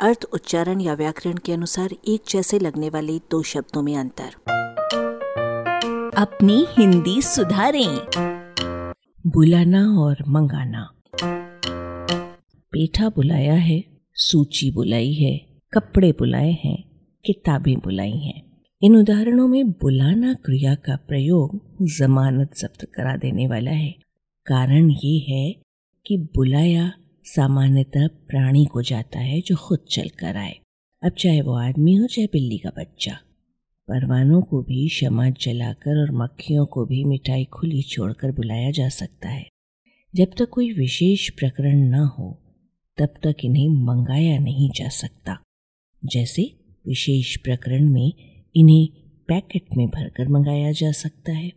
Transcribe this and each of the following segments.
अर्थ, उच्चारण या व्याकरण के अनुसार एक जैसे लगने वाले दो शब्दों में अंतर। अपनी हिंदी सुधारें। बुलाना और मंगाना। पेठा बुलाया है, सूची बुलाई है, कपड़े बुलाए हैं, किताबें बुलाई हैं। इन उदाहरणों में बुलाना क्रिया का प्रयोग जमानत जब्त करा देने वाला है। कारण ये है कि बुलाया सामान्यतः प्राणी को जाता है जो खुद चल कर आए। अब चाहे वो आदमी हो, चाहे बिल्ली का बच्चा। परवानों को भी शमा जलाकर और मक्खियों को भी मिठाई खुली छोड़कर बुलाया जा सकता है। जब तक कोई विशेष प्रकरण न हो, तब तक इन्हें मंगाया नहीं जा सकता। जैसे विशेष प्रकरण में इन्हें पैकेट में भरकर मंगाया जा सकता है।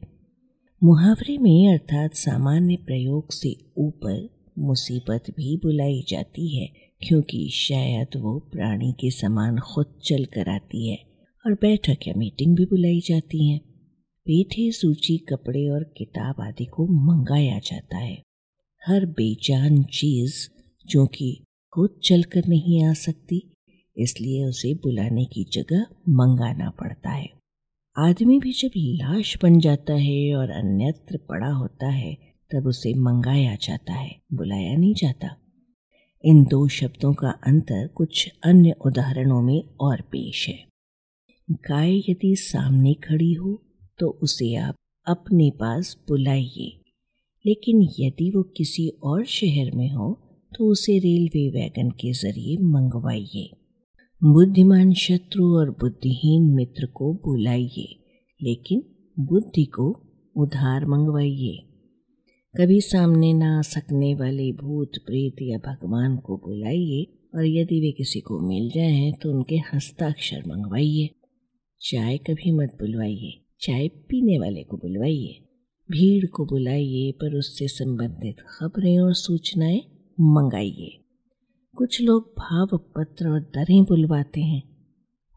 मुहावरे में अर्थात सामान्य प्रयोग से ऊपर मुसीबत भी बुलाई जाती है, क्योंकि शायद वो प्राणी के समान खुद चल कर आती है और बैठक या मीटिंग भी बुलाई जाती है। पेठे, सूची, कपड़े और किताब आदि को मंगाया जाता है। हर बेजान चीज़ जो कि खुद चलकर नहीं आ सकती, इसलिए उसे बुलाने की जगह मंगाना पड़ता है। आदमी भी जब लाश बन जाता है और अन्यत्र पड़ा होता है तब उसे मंगाया जाता है, बुलाया नहीं जाता। इन दो शब्दों का अंतर कुछ अन्य उदाहरणों में और पेश है। गाय यदि सामने खड़ी हो तो उसे आप अपने पास बुलाइए। लेकिन यदि वो किसी और शहर में हो तो उसे रेलवे वैगन के ज़रिए मंगवाइए। बुद्धिमान शत्रु और बुद्धिहीन मित्र को बुलाइए, लेकिन बुद्धि को उधार मंगवाइए। कभी सामने ना आ सकने वाले भूत प्रेत या भगवान को बुलाइए और यदि वे किसी को मिल जाए तो उनके हस्ताक्षर मंगवाइए। चाय कभी मत बुलवाइए। चाय पीने वाले को बुलवाइए। भीड़ को बुलाइए, पर उससे संबंधित खबरें और सूचनाएँ मंगाइए। कुछ लोग भाव पत्र और दरें बुलवाते हैं।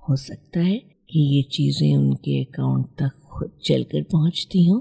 हो सकता है कि ये चीज़ें उनके अकाउंट तक खुद चलकर पहुँचती हों।